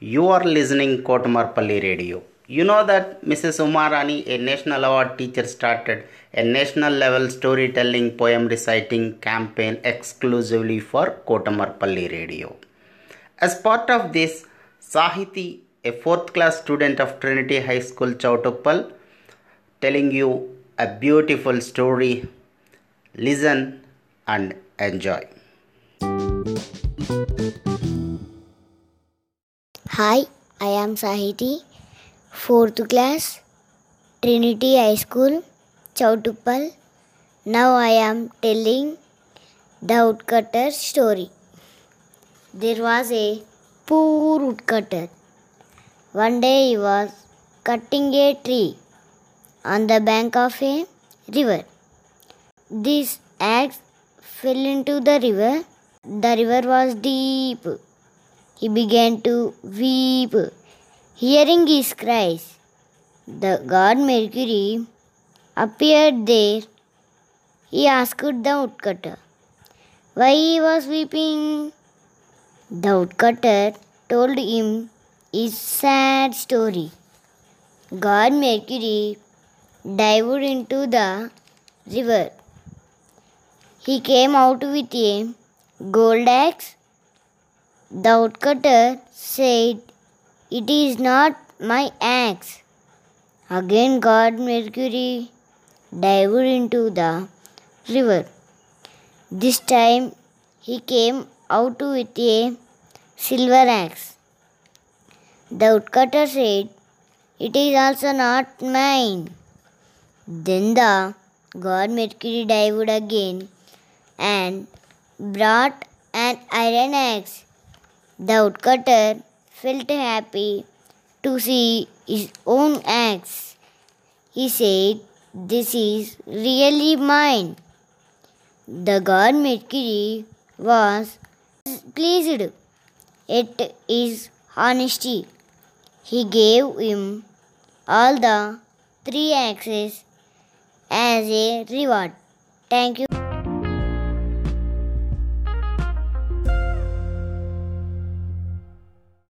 You are listening Kotamarpally Radio. You know that Mrs. Umarani, a national award teacher, started a national level storytelling poem reciting campaign exclusively for Kotamarpally Radio. As part of this, Sahithi, a fourth class student of Trinity High School, Choutuppal, telling you a beautiful story. Listen and enjoy. Hi, I am Sahithi, 4th class, Trinity High School, Choutuppal. Now I am telling the woodcutter story. There was a poor woodcutter. One day he was cutting a tree on the bank of a river. This axe fell into the river. The river was deep. He began to weep. Hearing his cries, the god Mercury appeared there. He asked the woodcutter why he was weeping. The woodcutter told him his sad story. God Mercury dived into the river. He came out with a gold axe the woodcutter said, It is not my axe. Again, God Mercury dived into the river. This time, he came out with a silver axe. The woodcutter said, It is also not mine. Then the God Mercury dived again and brought an iron axe. The woodcutter felt happy to see his own axe. He said, This is really mine. The god Mercury was pleased at his honesty. He gave him all the three axes as a reward. Thank you.